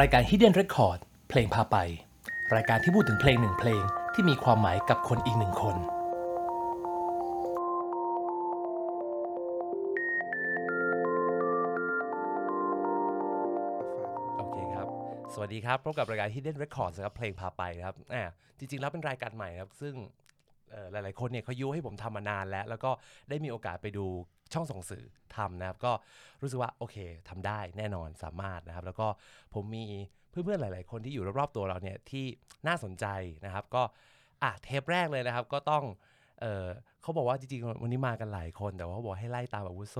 รายการ Hidden Record เพลงพาไป รายการที่พูดถึงเพลงหนึ่งเพลงที่มีความหมายกับคนอีกหนึ่งคน โอเคครับ สวัสดีครับ พบกับรายการ Hidden Records นะครับเพลงพาไปนะครับอ่าจริงๆ แล้วเป็นรายการใหม่นะครับ ซึ่งเอ่อหลายๆ คนเนี่ยเขายุให้ผมทำมานานแล้ว แล้วก็ได้มีโอกาสไปดู ช่องส่งสื่อทำนะครับ ก็รู้สึกว่าโอเคทำได้แน่นอนสามารถนะครับ แล้วก็ผมมีเพื่อนๆหลาย ๆ คนที่อยู่รอบๆตัวเราเนี่ยที่น่าสนใจนะครับ ก็อะเทปแรกเลยนะครับ ก็ต้องเออเขาบอกว่าจริงๆวันนี้มากันหลายคน แต่ว่าเขาบอกให้ไล่ตามอาวุโส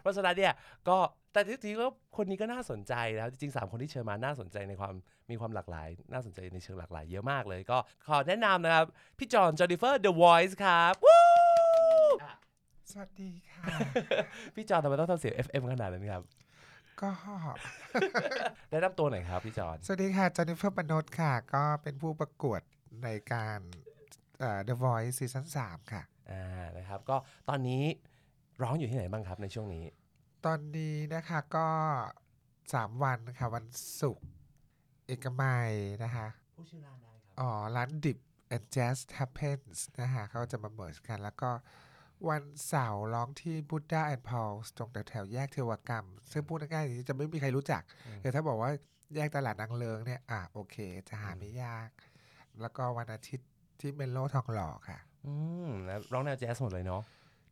เพราะฉะนั้นเนี่ยก็แต่จริงๆก็คนนี้ก็น่าสนใจนะครับจริงๆสามคนที่เชิญมาน่าสนใจในความมีความหลากหลาย น่าสนใจในเชิงหลากหลายเยอะมากเลย ก็ขอแนะนำนะครับ พี่จอห์นจอร์ดิเฟอร์ The Voice ครับ สวัสดีค่ะ พี่จอห์นทำไมต้องทำเสียง FM ขนาดนั้นครับ ก็แนะนำตัวหน่อยครับพี่จอห์นสวัสดีค่ะจอห์นนิเฟอร์ปนดค่ะ ก็เป็นผู้ประกวดในการเอ่อ The Voice ซีซั่น3ค่ะ อ่านะครับ ก็ตอนนี้ร้องอยู่ที่ไหนบ้างครับในช่วงนี้ ตอนนี้นะคะก็ 3 วันค่ะ วันศุกร์เอกมัยนะคะ ผู้ชื่อร้านได้ครับ อ๋อ ร้านดิบ and jazz happens นะคะเขาจะมาเมิร์กันแล้วก็ วันเสาร์ร้องที่ Buddha and Paul ตรงแถวๆแยกเทวกรรม ซึ่งพูดง่ายๆจะไม่มีใครรู้จักแต่ถ้าบอกว่าแยกตลาดนางเลิงเนี่ย อะโอเค จะหาไม่ยาก แล้วก็วันอาทิตย์ที่เมนโลทองหล่อค่ะ อืมแล้วร้องแนวแจ๊สหมดเลยเนาะ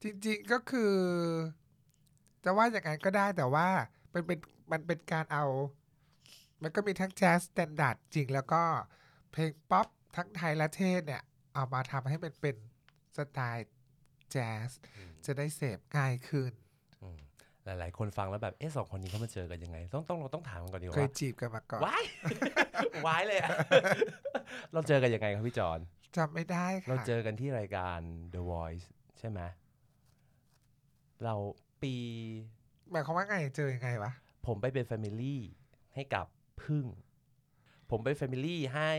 จริงๆก็คือ จะว่าอย่างนั้นก็ได้แต่ว่ามันเป็นมันเป็นการเอา มันก็มีทั้ง jazz standard จริง แล้วก็เพลงป๊อปทั้งไทยและเทศเนี่ย เอามาทำให้มันเป็นสไตล์ แจ๊สจะได้เสพง่ายขึ้นอืมหลาย ๆ คนฟังแล้วแบบเอ๊ะสองคนนี้เขามาเจอกันยังไง ต้องต้องเราต้องถามกันก่อนดีกเคยว่าจีบกันมาก่อนว้ายว้ายเลยอะเราเจอกันยังไงครับพี่จอห์นจำไม่ได้เราค่ะเจอกันที่รายการ The Voice ใช่ไหมเราปีหมายความว่าไงเจอยังไงวะผมไปเป็น Family ให้กับพึ่ง ผมไป Family ให้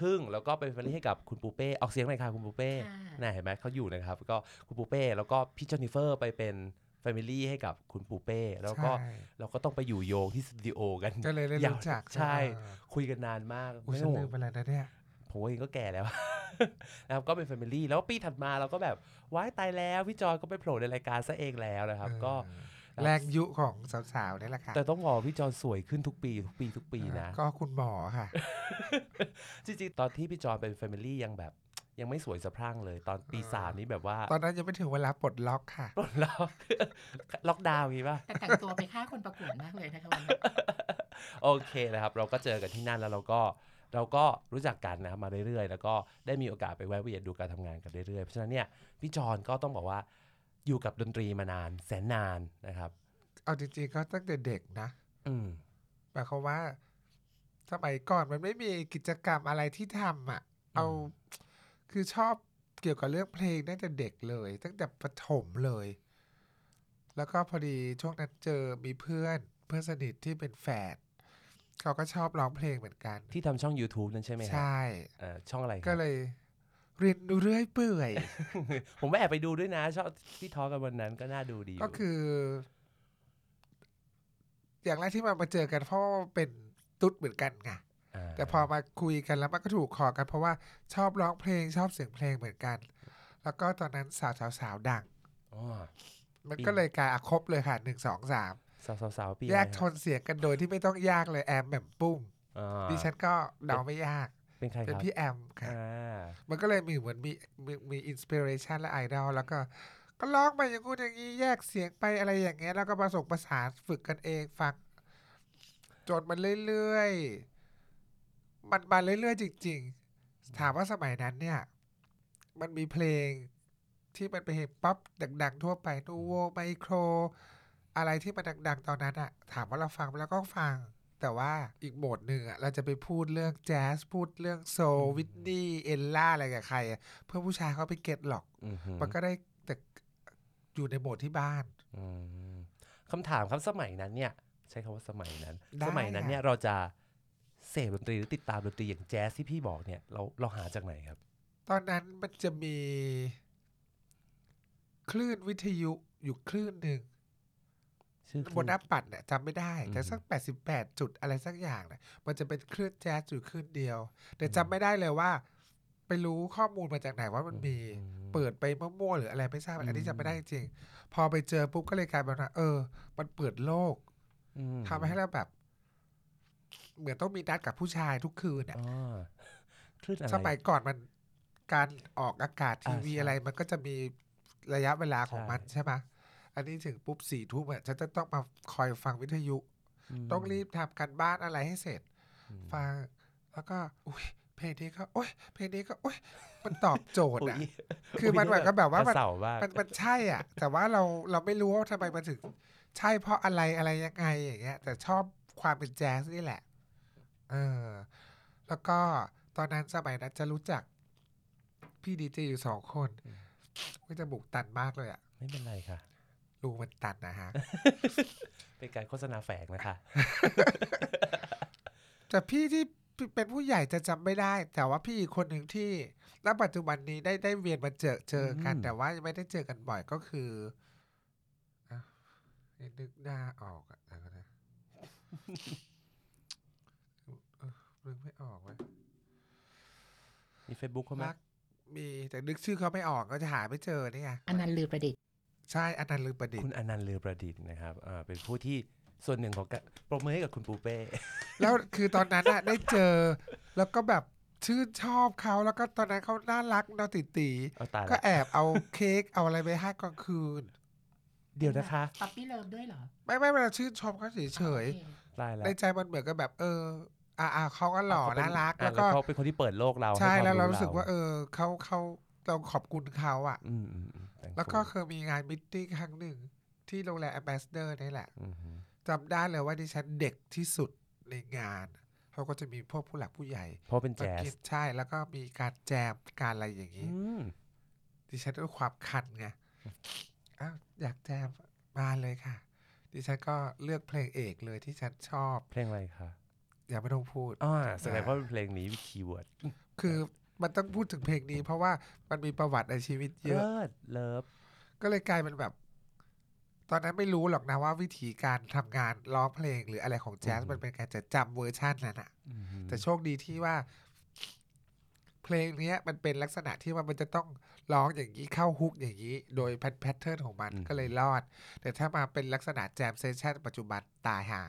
พึ่งแล้วก็เป็น Family ให้กับคุณปูเป้ออกเสียงหน่อยค่ะคุณปูเป้ค่ะน่าเห็นไหมเขาอยู่นะครับ ก็คุณปูเป้แล้วก็พี่เจนนิเฟอร์ไปเป็น Family ให้กับคุณปูเป้ แล้วก็ใช่เราก็ต้องไปอยู่โยงที่สตูดิโอกันก็เลยได้ยาวรู้จักใช่เออคุยกันนานมากอุ้ยไม่ฉันห่ลืวงมไปแล้วนะเนี่ยผมเองก็แก่แล้วนะครับก็เป็น family แล้วปีถัดมาเราก็แบบว้ายตายแล้วพี่จอยก็ไปโผล่ในรายการซะเองแล้วนะครับ ก็เออ แรงยุของสาวๆนี่แหละค่ะแต่ต้องบอกว่าพี่จอยสวยขึ้นทุกปี ทุกปีทุกปีนะ ก็คุณหมอค่ะ จริงๆ ตอนที่พี่จอยเป็น family ยังแบบ ยังไม่สวยสะพรั่งเลยตอนปีเออสามนี้แบบว่า ตอนนั้นยังไม่ถึงเวลาปลดล็อกค่ะ ปลดล็อก ล็อกดาวน์อย่างงี้ป่ะแต่แต่งตัวไปฆ่าคนประกวดมากเลยนะคะวันนี้โอเคนะครับ เราก็เจอกันที่นั่นแล้วเราก็เราก็รู้จักกันนะครับมาเรื่อยๆ แล้วก็ได้มีโอกาสไปแวะเวียนดูการทำงานกันเรื่อยๆ เพราะฉะนั้นเนี่ยพี่จอนก็ต้องบอกว่า อยู่กับดนตรีมานานแสนนานนะครับ เอาจริงๆก็ตั้งแต่เด็กนะ อืมหมายความว่าสมัยก่อนมันไม่มีกิจกรรมอะไรที่ทำอะ เอาคือชอบเกี่ยวกับเรื่องเพลงตั้งแต่เด็กเลย ตั้งแต่ประถมเลย แล้วก็พอดีช่วงนั้นเจอมีเพื่อนเพื่อนสนิทที่เป็นแฝดเขาก็ชอบร้องเพลงเหมือนกัน ที่ทำช่อง YouTube นั่นใช่ไหมครัใช่เอ่อช่องอะไรครับก็เลย เรียนรู้เรื่อยเปื่อย ผมไปแอบไปดูด้วยนะ ชอบที่ทอล์กกันวันนั้นก็น่าดูดียู่ก็คือ อย่างแรกที่มามาเจอกันเพราะว่าเป็นตุ๊ดเหมือนกันไงาแต่พอมาคุยกันแล้วมันก็ถูกคอกัน เพราะว่าชอบร้องเพลงชอบเสียงเพลงเหมือนกัน แล้วก็ตอนนั้นสาวสาวสาวดังอ๋อมันปีก็เลยกลายอาครบเลยค่ะหนึ่งสองสามสาวสาวๆปีแยกอะไรโทครับนเสียงกันโดยที่ไม่ต้องยากเลยแอมแหม่มปุ้มอ่าดิฉันก็เดาไม่ยาก เป็นใครคเป็นรับพี่แอมค่ะอ่ามันก็เลยมีเหมือนมีมีมีอินสปิเรชันและไอดอลแล้วก็ก็ร้องไปอย่างงู้นอย่างนี้แยกเสียงไปอะไรอย่างเงี้ยแล้วก็ผสมผสานฝึกกันเองฟังจนมันเรื่อยๆ มันมาเรื่อยๆ จริง ๆ ถามว่าสมัยนั้นเนี่ย มันมีเพลงที่มันเป็นเพลงป๊อปดังๆ ทั่วไปนูโวไมโคร อะไรที่มันดัง ๆ ตอนนั้นอะถามว่าเราฟังไหมแล้วก็ฟัง แต่ว่าอีกโหมดหนึ่งอะเราจะไปพูดเรื่องแจ๊สพูดเรื่องโซลวิทนี่เอลล่าอะไรกับใครอะเพื่อนผู้ชายเขาไปเก็ตหรอกอือหือมันก็ได้แต่อยู่ในโหมดที่บ้านอืมคำถามครับสมัยนั้นเนี่ย ใช้คำว่าสมัยนั้นได้สมัยนั้นเนี่ยเราจะเสพดนตรีหรือติดตามดนตรีอย่างแจ๊สที่พี่บอกเนี่ยเราเราหาจากไหนครับ ตอนนั้นมันจะมี คลื่นวิทยุอยู่คลื่นหนึ่งชื่อ บนหน้าปัดเนี่ยจำไม่ได้ แต่อืมสัก 88 จุดอะไรสักอย่างเนี่ยมันจะเป็นคลื่นแจ๊สอยู่คลื่นเดียว แต่จำไม่ได้เลยว่า ไปรู้ข้อมูลมาจากไหนว่ามันมีอืมเปิดไปมั่วๆหรืออะไรไม่ทราบอันนี้อืมจำไม่ได้จริงๆพอไปเจอปุ๊บก็เลยกลายเป็นว่าเออ มันเปิดโลกอืมทำให้เราแบบ เหมือนต้องมีนัดกับผู้ชายทุกคืนอะอ๋อคลื่นอะไรสมัยก่อนมันการออกอากาศทีวีอ่าใช่อะไร มันก็จะมีระยะเวลาของใช่มันใช่ไหม อันนี้ถึงปุ๊บสี่ทุ่มอะฉันจะต้องมาคอยฟังวิทยุมต้องรีบทำการบ้านอะไรให้เสร็จอืมฟังแล้วก็อุ้ยเพลงนี้ก็โอ้ยเพลงนี้ก็โอ้ยมันตอบโจทย์อุ๊อะยคือมันเหมือนกับแบบว่ามันกระเสาบ้างมันมันใช่อะ แต่ว่าเราเราไม่รู้ว่าทำไมมันถึง ใช่เพราะอะไรอะไรยังไงอย่างเงี้ย แต่ชอบความเป็นแจ๊สนี่แหละ เออ แล้วก็ตอนนั้นสมัยนั้นจะรู้จัก พี่ดีเจอยู่สองคนก็จะบุกตันมากเลยอะ ไม่เป็นไรค่ะ รูมันตันนะฮะ เป็นการโฆษณาแฝงนะคะ แต่พี่ที่เป็นผู้ใหญ่จะจำไม่ได้ แต่ว่าพี่อีกคนหนึ่งที่ณปัจจุบันนี้ได้ได้เวียนมาเจอเจอกันอืมแต่ว่ายังไม่ได้เจอกันบ่อยก็คืออะนึกหน้าออกอะอะไรก็ได้เออนึกไม่ออกเว้ยมี Facebook เขาไหมรักมีแต่นึกชื่อเขาไม่ออกก็จะหาไม่เจอนี่ไง อนันต์ลือประดิษฐ์ ใช่อนันต์ลืมประดิษคุฐ์ณอนันต์เลือประดิษฐ์นะครับอ่าเป็นผู้ที่ส่วนหนึ่งของการปรบมือให้กับคุณปูเป้ แล้วคือตอนนั้นอะได้เจอ แล้วก็แบบชื่นชอบเขาแล้วก็ตอนนั้นเขาน่ารักเนาะติตีเอาตายก็ละแอบเอาเค้กเอาอะไรไปให้กลางคืน เดี๋ยวนะคะป๊อปปี้เลิฟด้วยเหรอ ไม่ไม่เวลาชื่นชมเขาเฉยโอเคตายๆละในใจมันเหมือนกับแบบ เอออ่าอ่าเขาก็หล่อเขเป็น่ารักอะแล้วก็เขาเป็นคนที่เปิดโลกเรา ใช่ห้ควมแล้วเรารู้สึกว่า เออเขาเขาเราขอบคุณเขาอะ อืมอืมอืม thankful แล้วก็เคยมีงาน meeting ครั้งหนึ่ง ที่โรงแรมแอมบ s สเดอร์นี่แหละอืมฮึจำได้เลยว่าดิฉันเด็กที่สุดในงานเขาก็จะมีพวกผู้หลักผู้ใหญ่ เพราะเป็นมาแจ๊สกันใช่แล้วก็มีการแจมการอะไรอย่างนี้อืมดิฉันด้วยความคันไงอ้าวอยากแจมมาเลยค่ะ ดิฉันก็เลือกเพลงเอกเลยที่ฉันชอบเพลงอะไรคะอย่าไม่ต้องพูดอ่าแสดงว่าเพลงนี้มี keywordคือ มันต้องพูดถึงเพลงนี้ เพราะว่ามันมีประวัติในชีวิตเยอะ เลิศเลิฟก็เลยกลายเป็นแบบ ตอนนั้นไม่รู้หรอกนะว่าวิธีการทำงานร้องเพลงหรืออะไรของแจ๊สมันเป็นการจะจำเวอร์ชันนั้นอะอืมฮึแต่โชคดีที่ว่า เพลงเนี้ย มันเป็นลักษณะที่ว่ามันจะต้องร้องอย่างนี้เข้า hook อย่างนี้ โดย pattern ของมันก็เลยรอด แต่ถ้ามาเป็นลักษณะ jam session ปัจจุบันตายห่า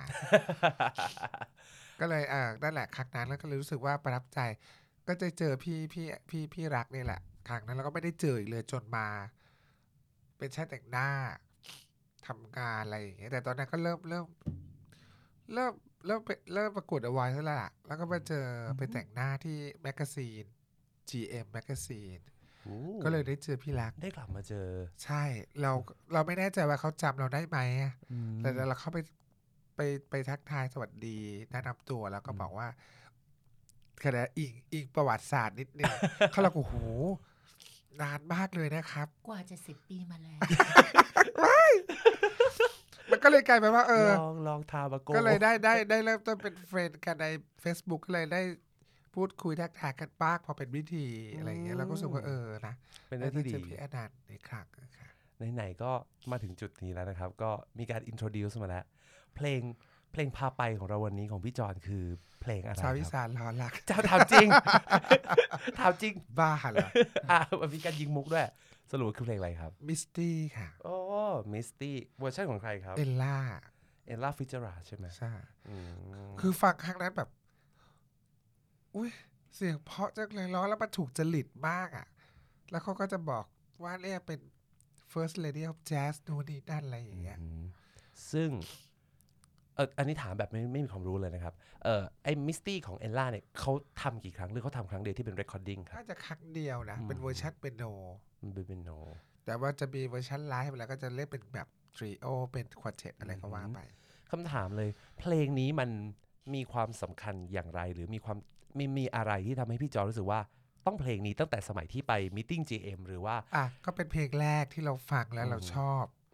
ก็เลยเออนั่นแหละครั้งนั้นแล้วก็เลยรู้สึกว่าประทับใจ ก็จะเจอพี่พี่พี่พี่รักนี่แหละครั้งนั้นแล้วก็ไม่ได้เจออีกเลยจนมา เป็นช่างแต่งหน้าทำงานอะไรอย่างเงี้ยแต่ตอนนั้นก็เริ่มเริ่มเริ่มเริ่มไปเริ่มประกวดอวอยแล้วล่ะแล้วก็มาเจอไปแต่งหน้าที่แมกกาซีน GM แมกกาซีนโอ้ก็เลยได้เจอพี่รัก ได้กลับมาเจอ ใช่ เราเราไม่แน่ใจว่าเขาจำเราได้ไหมอะอืมแต่เราเข้าไปไปไปทักทายสวัสดีแนะนำตัวแล้วก็บอกว่า ขณะอิงอิงประวัติศาสตร์นิดนึงเขาเราก็โอ้โหนานมากเลยนะครับ กว่าจะสิบปีมาแล้วมันก็เลยกลายเป็นว่า เออ ลองลองทาบาโกก็เลยได้ได้ได้เริ่มต้นเป็นเฟรนด์กันใน Facebook ก็เลยได้พูดคุยทักทายกันบ้างพอเป็นวิธีอะไรอย่างเงี้ยเราก็รู้สึกว่าเออนะเป็นเรื่องที่ดีไเจอพี่อนันต์ในครั้งนะคะไหนๆก็มาถึงจุดนี้แล้วนะครับ ก็มีการ introduce มาแล้ว เพลง เพลงพาไปของเราวันนี้ของพี่จอนคือเพลงอะไรคชารับวิสานรอรัก เจ้าถามจริง ถามจริงบ้าเหรออะมันมีการยิงมุกด้วย สรุปคือเพลงอะไรครับ Misty ค่ะ โอ้ Misty version ของใครครับ Ella Ella Fitzgerald ใช่ไหมใช่ อืมคือฟังครั้งนั้นแบบ อุ้ยเสียงเพราะจังเลยร้องแล้วมันถูกจริตมากอะ แล้วเขาก็จะบอกว่าเนี่ยเป็น first lady of jazz นู่นนี่นั่นอะไรอย่างเงี้ยอืมซึ่ง เอออันนี้ถามแบบไม่ไม่มีความรู้เลยนะครับ เออไอ้ Misty ของ Ella เนี่ยเขาทำกี่ครั้ง หรือเขาทำครั้งเดียวที่เป็น recording ครับ น่าจะครั้งเดียวนะอืมเป็นเวอร์ชันเป็นโน มันเป็นโน แต่ว่าจะมี version live แล้วก็จะเล่นเป็นแบบ trio เป็น quartet อะไรก็ว่าไปคำถามเลย เพลงนี้มันมีความสำคัญอย่างไร หรือมีความมีมีอะไรที่ทำให้พี่จอรู้สึกว่าต้องเพลงนี้ตั้งแต่สมัยที่ไปมิ팅 GM หรือว่า อะก็เป็นเพลงแรกที่เราฟังแล้วเราอืมชอบอืม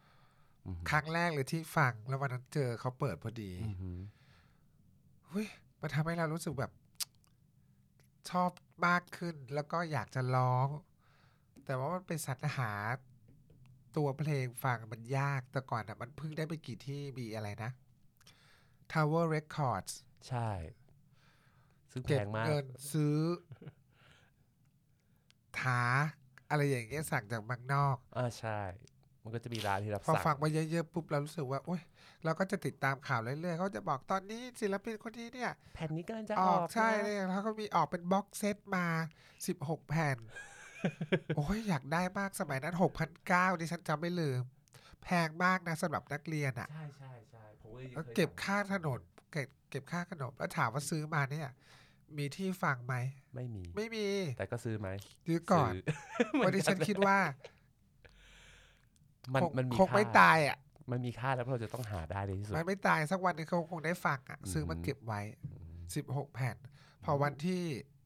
ครั้งแรกเลยที่ฟังแล้ววันนั้นเจอเขาเปิดพอดีอือหือเฮ้ยมันทำให้เรารู้สึกแบบ ชอบมากขึ้นแล้วก็อยากจะร้อง แต่ว่ามันเป็นสรรหาตัวเพลงฟังมันยากแต่ก่อนอะ มันเพิ่งได้ไปกี่ที่มีอะไรนะ Tower Records ใช่ ซึ่งแพเก็บงมากเงินซื้อถาอะไรอย่างเงี้ยสั่งจากเมืองนอกอ่าใช่ มันก็จะมีร้านที่รับพอสั่ง ฟังมาเยอะๆปุ๊บเรารู้สึกว่าโอ๊ยเราก็จะติดตามข่าวเรื่อยๆเขาจะบอกตอนนี้ศิลปินคนนี้เนี่ย แผ่นนี้กำลังจะออออกกใช่นะเนี่ยแล้วก็มีออกเป็นบ็อกเซตมาสิบหกแผ่น โอ้ยอยากได้มากสมัยนั้นหกพันเก้าดิฉันจำไม่ลืม แพงมากนะสำหรับนักเรียนอะ ใช่ใช่ใช่ผมก็แล้วคยเก็บฟังค่าถนนเก็บเก็บค่าขนม แล้วถามว่าซื้อมาเนี่ย มีที่ฟังไหม ไม่มี ไม่มีแต่ก็ซื้อไหมซื้อก่อนซื้เพราะดิฉันคิดว่า มันคงมันมีคงไม่ค่ตายอะ มันมีค่าแล้วเราจะต้องหาได้ในที่สุด มันไม่ตายสักวันหนึงเขาคงได้ฟังอะ ซื้อมาอืมเก็บไว้อืมสิบหกแผ่น พอวันที่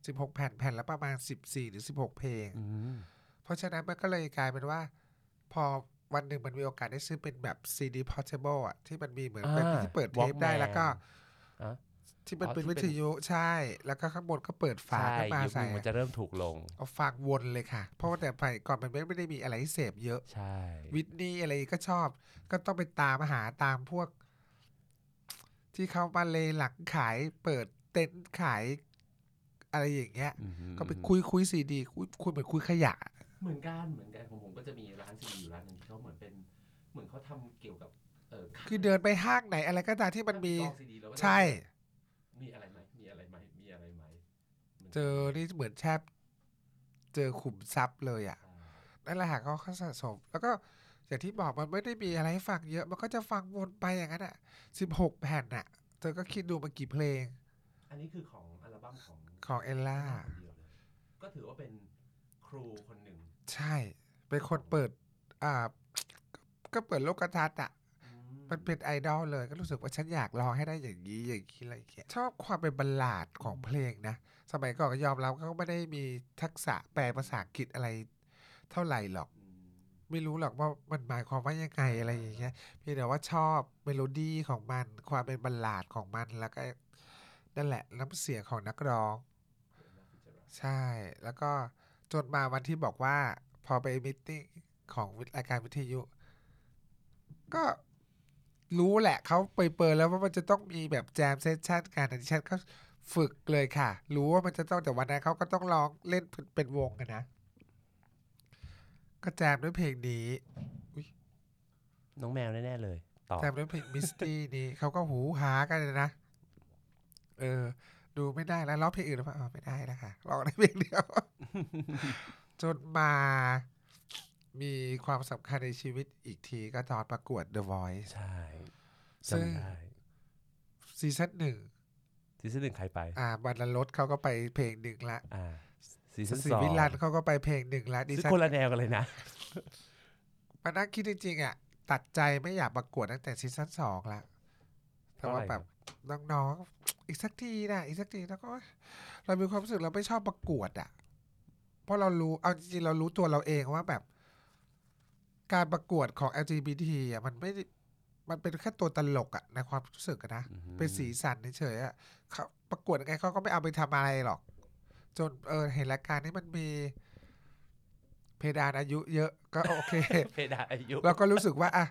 สิบหกแผ่นแผ่นละประมาณสิบสี่หรือสิบหกเพลงอืมเพราะฉะนั้นมันก็เลยกลายเป็นว่า พอวันหนึ่งมันมีโอกาสได้ซื้อเป็นแบบ CD portable อะที่มันมีเหมือนเป็นที่เปิดเทปได้แล้วก็อะ ที่มันอ๋อเป็นที่วิเป็นทยุใช่ แล้วก็ข้างบนก็เปิดฝาใช่ขึ้นมายุคหใส่นึงมันจะเริ่มถูกลง เอาฟังวนเลยค่ะ เพราะว่าแต่ไปก่อนมันไม่ไม่ได้มีอะไรให้เสพเยอะ ใช่ วิทนี่อะไรก็ชอบ ก็ต้องไปตามหาตามพวก ที่เขามาเลหลังขายเปิดเต็นท์ขาย อะไรอย่างเงี้ย อือหือก็ไปคุยคุยซีดีคุยคุยเหมือนคุยขยะ เหมือนกันเหมือนกันของผมก็จะมีร้านซีดีอยู่ร้านหนึงที่เขาเหมือนเป็นเหมือนเขาทำเกี่ยวกับเออคือเดินไปห้างไหนอะไรก็ตามที่มันมี กล้อง CD แล้วก็ใช่ เจอนี่เหมือนแทบเจอขุมทรัพย์เลยอะใช่นั่นแหละค่ะเขาสะสม แล้วก็อย่างที่บอกมันไม่ได้มีอะไรให้ฟังเยอะ มันก็จะฟังวนไปอย่างนั้นอะสิบหกแผ่นอะ เธอก็คิดดูมากี่เพลง อันนี้คือของอัลบั้มของของเอลล่าคนเดียวเลยก็ถือว่าเป็นครูคนหนึ่ง ใช่ เป็นคนเปิด อ่า ก็เปิดโลกทัศน์อะอื มันเป็นไอดอลเลยก็รู้สึกว่าฉันอยากลองให้ได้อย่างนี้อย่างนี้อะไรอย่างเงี้ยชอบความเป็นบัลลาดของเพลงนะ สมัยก่อนก็ยอมรับเขาก็ไม่ได้มีทักษะแปลภาษาอังกฤษอะไรเท่าไหร่หรอกอมไม่รู้หรอกว่ามันหมายความว่ายังไงอะไรอย่างเงี้ยเพียงแต่ว่าชอบเมโลดี้ของมัน ความเป็น ballad ของมันแล้วก็นั่นแหละน้ำเสียงของนักร้อง ใช่ แล้วก็จนมาวันที่บอกว่าพอไป meeting ของรายการวิทยุ ก็ รู้แหละเขาเปิดๆแล้วว่ามันจะต้องมีแบบ jam session กันแต่ดิฉันก็ฝึกเลยค่ะ รู้ว่ามันจะต้องแต่วันนั้นเขาก็ต้องร้องเล่นเป็นวงกันนะ ก็แจมด้วยเพลงนี้น้องแมวแน่ๆเลยต่อแจมด้วยเพลงมิสตี้นี้เขาก็หูหากันเลยนะ เออ ดูไม่ได้แล้วร้องเพลงอื่นหรือเปล่าอ๋อไม่ได้แล้วค่ะร้องได้เพลงเดียวจนมา มีความสำคัญในชีวิตอีกทีก็ตอนประกวด The Voice ใช่ซึ่งจำได้ซีซั่นหนึ่งซีซั่นหนึ่งใครไป อ่าบรรลดเขาก็ไปเพลงหนึ่งละ อ่าซีซั่นสิสองวิลันเขาก็ไปเพลงหนึ่งละดิซึ่งฉันคนละแนวกันเลยนะมานั่งคิดจริงๆอะ ตัดใจไม่อยากประกวดตั้งแต่ซีซั่นสองละแต่ว่าเพราะอะไรแบบน้องๆ อีกสักทีนะอีกสักทีแล้วก็ เรามีความรู้สึกเราไม่ชอบประกวดอะ เพราะเรารู้ เอาจริงๆเรารู้ตัวเราเองว่าแบบ การประกวดของ LGBT อะมันไม่ได้มันเป็นแค่ตัวตลกอะในความรู้สึกอะนะอือหือเป็นสีสันเฉยๆอะเขาประกวดยังไงเขาก็ไม่เอาไปทำอะไรหรอก จนเออเห็นรายการนี้มันมีเพดานอายุเยอะก็โอเค เพดานอายุเราก็รู้สึกว่าอะ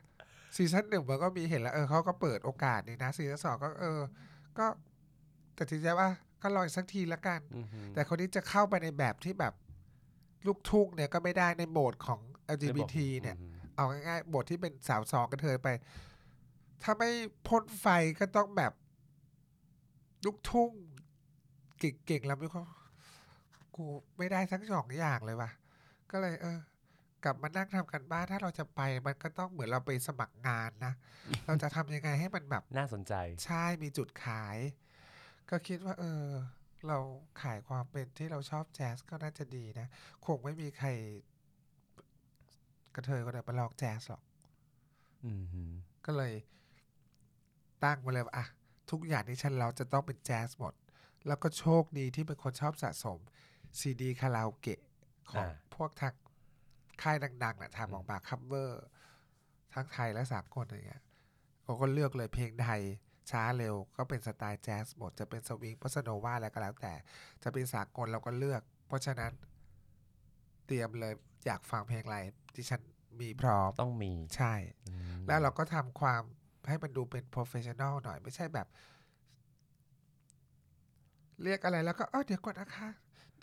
ซีซั่นหนึ่งมันก็มีเห็นแล้วเออเขาก็เปิดโอกาสนี่นะซีซั่นสองก็เออ ก็แต่ทีใจว่าก็รออีกสักทีละกันอือหือแต่คนนี้จะเข้าไปในแบบที่แบบลูกทุ่งเนี่ยก็ไม่ได้ในโหมดของ LGBT เนี่ยอือหือเอาง่ายๆบทที่เป็นสาวสองกันเธอไป ถ้าไม่พ่นไฟก็ต้องแบบลูกทุ่งเก่งๆแล้วไม่ค่อยกูไม่ได้ทั้งสองอย่างเลยว่ะ ก็เลย เออ กลับมานั่งทำกันบ้านถ้าเราจะไปมันก็ต้องเหมือนเราไปสมัครงานนะ เราจะทำยังไงให้มันแบบน่าสนใจ ใช่มีจุดขาย ก็คิดว่า เออ เราขายความเป็นที่เราชอบแจ๊สก็น่าจะดีนะ คงไม่มีใคร กระเทยคนไหนมาลองแจ๊สหรอกอือหือก็เลยตั้งมาเลยว่าอะทุกอย่างที่ฉันเราจะต้องเป็นแจ๊สหมด แล้วก็โชคดีที่เป็นคนชอบสะสม ซีดีคาราโอเกะของพวกทางค่ายดังๆนะทำออกมาคัมเวอร์ ทั้งไทยและสากลอะไรเงี้ยเขาก็เลือกเลยเพลงไทยช้าเร็วก็เป็นสไตล์แจ๊สหมด จะเป็นสวิงพัสโนวาอะไรก็แล้วแต่ จะเป็นสากลเราก็เลือก เพราะฉะนั้น เตรียมเลยอยากฟังเพลงอะไร ที่ฉันมีพร้อมต้องมีใช่อืมแล้วเราก็ทำความให้มันดูเป็น professional หน่อยไม่ใช่แบบ เรียกอะไรแล้วก็เออเดี๋ยวก่อนนะคะ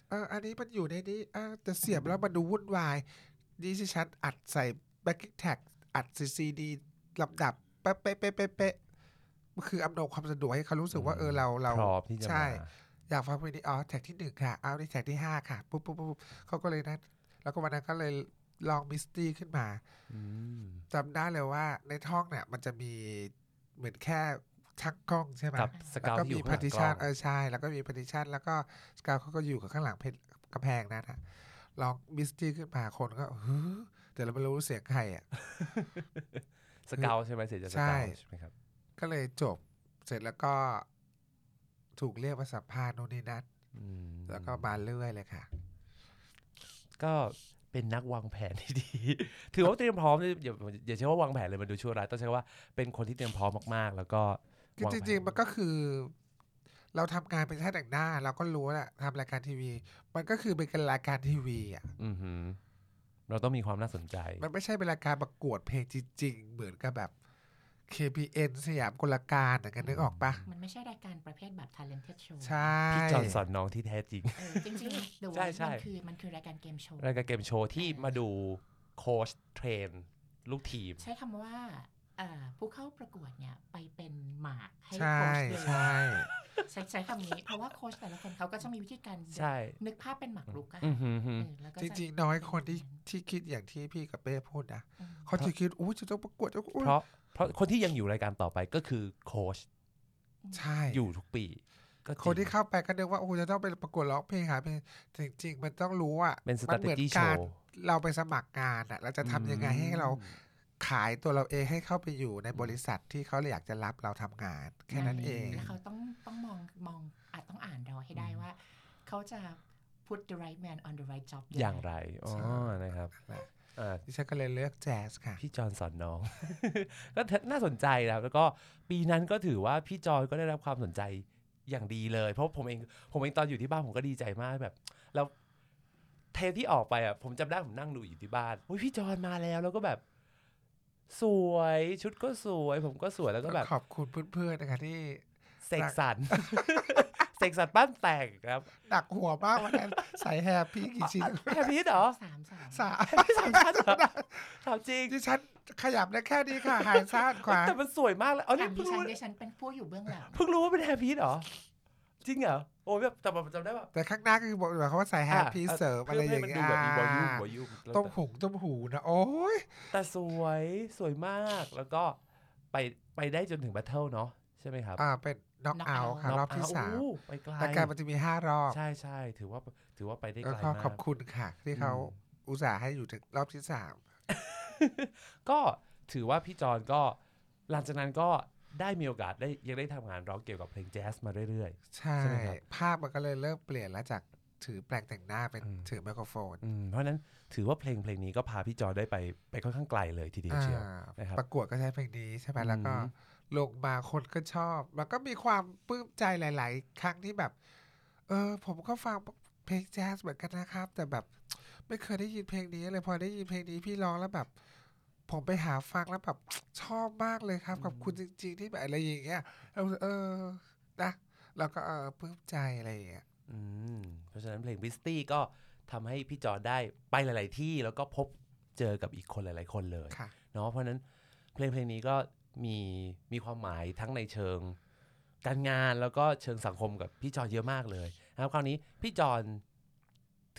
เอออันนี้มันอยู่ในนี้เออแต่เสียบแล้วมันดูวุ่นวายนี่ที่ฉันอัดใส่ backing tag อัดซีดีลำดับเป๊ะเป๊ะเป๊ะเป๊ะเป๊ะมันคืออำนวยความสะดวกให้เขารู้สึกว่าเออเราเราพร้อมที่จะใช่มาอยากฟังเพลงนี้อ๋อแท็กที่หนึ่งค่ะ เอาในแท็กที่ห้าค่ะปุ๊บปุ๊บปุ๊บปุ๊บเขาก็เลยนัดแล้วก็วันนั้นก็เลย ลองมิสตี้ขึ้นมาอืมจำได้เลยว่าในท้องเนี่ย มันจะมีเหมือนแค่ชักกล้องใช่ไหมกับสแล้กาววก็ที่อมียู่พาข้างหลังร์ติกล้ชัอนงเออใช่ แล้วก็มีพาร์ติชันแล้วก็สกาวเขาก็อยู่กับข้างหลังเพจกำแพงนั้นอะลองมิสตี้ขึ้นมาคนก็ฮึแต่เราไม่รู้เสียงใครอะสเกาวใช่ไหมเสียจากสใช่เกาวใช่ไหมครับ ก็เลยจบเสร็จแล้วก็ถูกเรียกมาสัมภาษณ์โน่นนี่นั่นอืมแล้วก็มาเรื่อยเลยค่ะ ก็ เป็นนักวางแผนที่ดี ถือว่าเตรียมพร้อมอย่าอย่าใช้ว่าวางแผนเลยมันดูชั่วร้ายต้องใช้ว่าเป็นคนที่เตรียมพร้อมมากๆ แล้วก็คือวาจแผริงๆมันก็คือ เราทำงานเป็นช่างแต่งหน้า เราก็รู้แหละทำรายการทีวี มันก็คือเป็นการรายการทีวีอะอือหือเราต้องมีความน่าสนใจ มันไม่ใช่เป็นรายการประกวดเพลงจริง ๆ เหมือนกับแบบ KPN สยามกลการอย่างนั้นนึกออกปะมันไม่ใช่รายการประเภทแบบ talented show ใช่พี่จอห์นสอนน้องที่แท้จริงเออจริงๆ The ใช่ Voice ใช่มันคือมันคือรายการเกมโชว์ รายการเกมโชว์ที่มาดูโค้ช train ลูกทีม ใช้คำว่าเอ่อ ผู้เข้าประกวดเนี่ยไปเป็นหมากให้ใช่โค้ชเลยใช่ใช้ใช้คำนี้ เพราะว่าโค้ชแต่ละคนเขาก็จะมีวิธีการใช่นึกภาพเป็นหมากรุกอะอือหือหือเออแล้วก็จจะริงๆน้อยคนที่ที่คิดอย่างที่พี่กับเป้พูดนะอืมเขาจะคิดอู้จะต้องประกวดจะอุ๊ยเพราะเพราะคนที่ยังอยู่รายการต่อไปก็คือโค้ชใช่อยู่ทุกปีก็จริงคนที่เข้าไปก็นึกว่าโอ้จะต้องไปประกวดร้องเพลงหาเพลงแต่จริง ๆ มันต้องรู้อะเป็นมัเหมือน strategy การ show เราไปสมัครงานอะเราจะทำยังไงให้เรา ขายตัวเราเองให้เข้าไปอยู่ในบริษัทที่เขาอยากจะรับเราทำงาน แค่นั้นเองแล้วเขาต้องต้องมองมองอาจต้องอ่านเราให้ได้ว่า เขาจะ put the right man on the right job อย่างไรอ๋อใช่นะครับอ่าดิฉันก็เลยเลือกแจ๊สค่ะ พี่จอนสอนน้อง ก็น่าสนใจนะครับแล้วก็ปีนั้นก็ถือว่าพี่จอนก็ได้รับความสนใจอย่างดีเลย เพราะผมเองผมเองตอนอยู่ที่บ้านผมก็ดีใจมากแบบแล้วเทปที่ออกไปอะผมจำได้ผมนั่งดูอยู่ที่บ้านอุ้ยพี่จอนมาแล้วแล้วก็แบบ สวยชุดก็สวย ผมก็สวยแล้วก็แบบขอบคุณเพื่อนๆนะคะที่เสกสรรเสกสรรปั้นแต่งครับหนักหัวมากวันนั้นใส่แฮปปี้กี่ชิ้นแฮปปี้เหรอสามสามสามไม่สามชิ้นเหรอถามจริงดิฉันขยับได้แค่นี้ค่ะหายซ้ายขวาแต่มันสวยมากเลยเอาถานี่มดิเพิ่งฉันรู้ดิฉันเป็นผู้อยู่เบื้องหลังเพิ่งรู้ว่าเป็นแฮปปี้เหรอ จริงเหรอโอ้ยแบบแต่แบบจำได้ว่าแต่ข้างหน้าก็คือบอกว่าเขาว่าใส่แฮปปี้เสริมอะไรอย่างเงี้เงี้ยยแบบมี volume volumeต้มหุงต้มหูนะ โอ้ยแต่สวยสวยมากแล้วก็ไปไปได้จนถึงแบทเทิลเนาะใช่ไหมครับ อ่าเป็นน็อกเอาท์ค่ะรอบที่ Knockout สามโอ้ไปไกลรายการมันจะมีห้ารอบ ใช่ใช่ถือว่าถือว่าไปได้แล้ไกวลก็มากขอบคุณค่ะ ที่เขาอุตส่าห์ให้อยู่ถึงรอบที่สามก็ถือว่าพี่จอนก็หลังจากนั้นก็ ได้มีโอกาสได้ยังได้ทำงานร้องเกี่ยวกับเพลงแจ๊สมาเรื่อยใช่ใช่ไหมครับภาพมันก็เลยเริ่มเปลี่ยนแล้วจากถือแปลงแต่งหน้าเป็นอืมถือไมโครโฟนๆอืมเพราะฉะนั้นถือว่าเพลงเพลงนี้ก็พาพี่จอนได้ไปไปค่อนข้างไกลเลยทีเดียวเชียวอ่านะครับประกวดก็ใช้เพลงนี้ใช่ไหมอืมแล้วก็ลงมาคนก็ชอบมันก็มีความปลื้มใจหลาย ๆ ครั้งที่แบบ เออ ผมก็ฟังเพลงแจ๊สเหมือนกันนะครับ แต่แบบไม่เคยได้ยินเพลงนี้เลยพอได้ยินเพลงนี้พี่ร้องแล้วแบบ ผมไปหาฟังแล้วแบบชอบมากเลยครับขอบคุณจริงๆที่แบบอะไรอย่างเงี้ยเราเออนะแล้วก็เออปลื้มใจอะไรอย่างเงี้ยอืมเพราะฉะนั้นเพลงบิสตี้ก็ทำให้พี่จอนได้ไปหลาย ๆ ที่แล้วก็พบเจอกับอีกคนหลาย ๆ คนเลยค่ะเนาะเพราะฉะนั้นเพลงเพลงนี้ก็มีมีความหมายทั้งในเชิงการงานแล้วก็เชิงสังคมกับพี่จอนเยอะมากเลยนะครับคราวนี้พี่จอน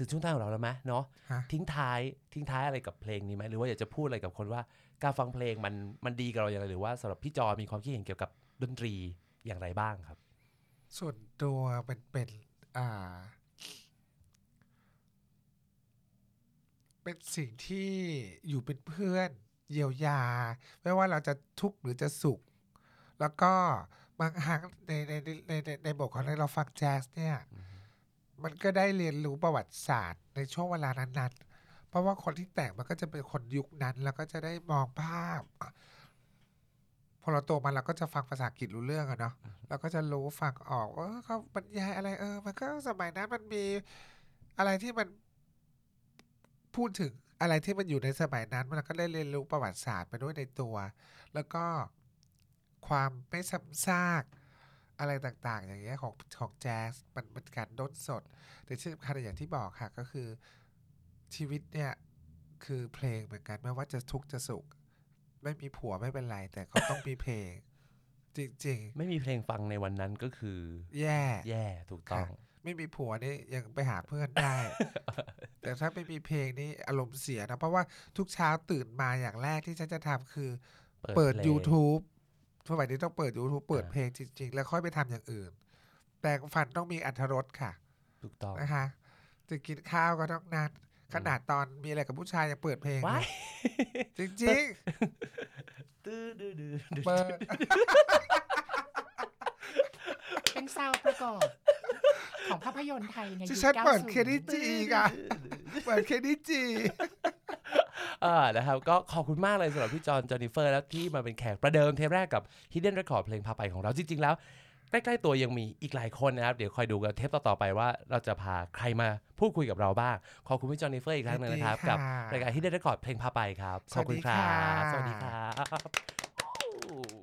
ถึงช่วงท้ายของเราแล้วไหมเนาะฮะทิ้งท้ายทิ้งท้ายอะไรกับเพลงนี้ไหมหรือว่าอยากจะพูดอะไรกับคนว่าการฟังเพลงมันมันดีกับเราอย่างไรหรือว่าสำหรับพี่จอนมีความคิดเห็นเกี่ยวกับดนตรีอย่างไรบ้างครับ ส่วนตัวเป็นเป็นอ่า เป็นสิ่งที่อยู่เป็นเพื่อนเยียวยา ไม่ว่าเราจะทุกข์หรือจะสุข แล้วก็บางครั้งในในในในในในบทของเราฟังแจ๊สเนี่ย มันก็ได้เรียนรู้ประวัติศาสตร์ในช่วงเวลานั้นๆ เพราะว่าคนที่แต่งมันก็จะเป็นคนยุคนั้น แล้วก็จะได้มองภาพพอเราโตมาเราก็จะฟังภาษาอังกฤษรู้เรื่องอะเนาะเราก็จะรู้ฟังออกว่าเออเขาบรรยายอะไรเออ มันก็สมัยนั้นมันมีอะไรที่มันพูดถึงอะไรที่มันอยู่ในสมัยนั้น มันก็ได้เรียนรู้ประวัติศาสตร์ไปด้วยในตัว แล้วก็ความไม่ซ้ำซาก อะไรต่างๆ อย่างเงี้ยของของแจ๊สมันเป็นการด้นสด แต่ที่สำคัญอย่างที่บอกค่ะก็คือชีวิตเนี่ยคือเพลงเหมือนกันไม่ว่าจะทุกข์จะสุข ไม่มีผัวไม่เป็นไร แต่ก็ต้องมีเพลง จริงไม่มีเพลงฟังในวันนั้นก็คือๆแย่ แย่ถูกต้อง ไม่มีผัวนี่ยังไปหาเพื่อนได้ แต่ถ้าไม่มีเพลงนี่อารมณ์เสียนะ เพราะว่าทุกเช้าตื่นมาอย่างแรกที่ฉันจะทำคือ เปิดพลง YouTube สมัยนี้ต้องเปิด YouTube เปิดอ่าเพลงจริง ๆ แล้วค่อยไปทำอย่างอื่นแปรงฟันต้องมีอรรถรสค่ะ ถูกต้องนะคะ จะกินข้าวก็ต้องนัดขนาดตอนมีอะไรกับผู้ชายยังเปิดเพลงเลว้ายยจริงตื้อดื้อดื้อๆเปิดเป็น sound ประกอบ ของภาพยนตร์ไทยในที่ยุคฉันเปิด90 Kenny G อีกอะเปิด Kenny G อ่านะครับก็ขอบคุณมากเลยสำหรับพี่จอห์นจอนิเฟอร์แล้วที่มาเป็นแขกประเดิมเทปแรกกับ Hidden Record เพลงพาไปของเราจริงๆแล้วใกล้ๆตัวยังมีอีกหลายคนนะครับ เดี๋ยวคอยดูกันเทปต่อ ๆ ไปว่าเราจะพาใครมาพูดคุยกับเราบ้าง ขอบคุณพี่จอห์นนิเฟอร์อีกครั้งหนึงนะครับยินดีกับค่ะรายการ Hidden Record เพลงพาไปครับ ขอบคุณครัสวัสดีค่ะบสวัสดีครับ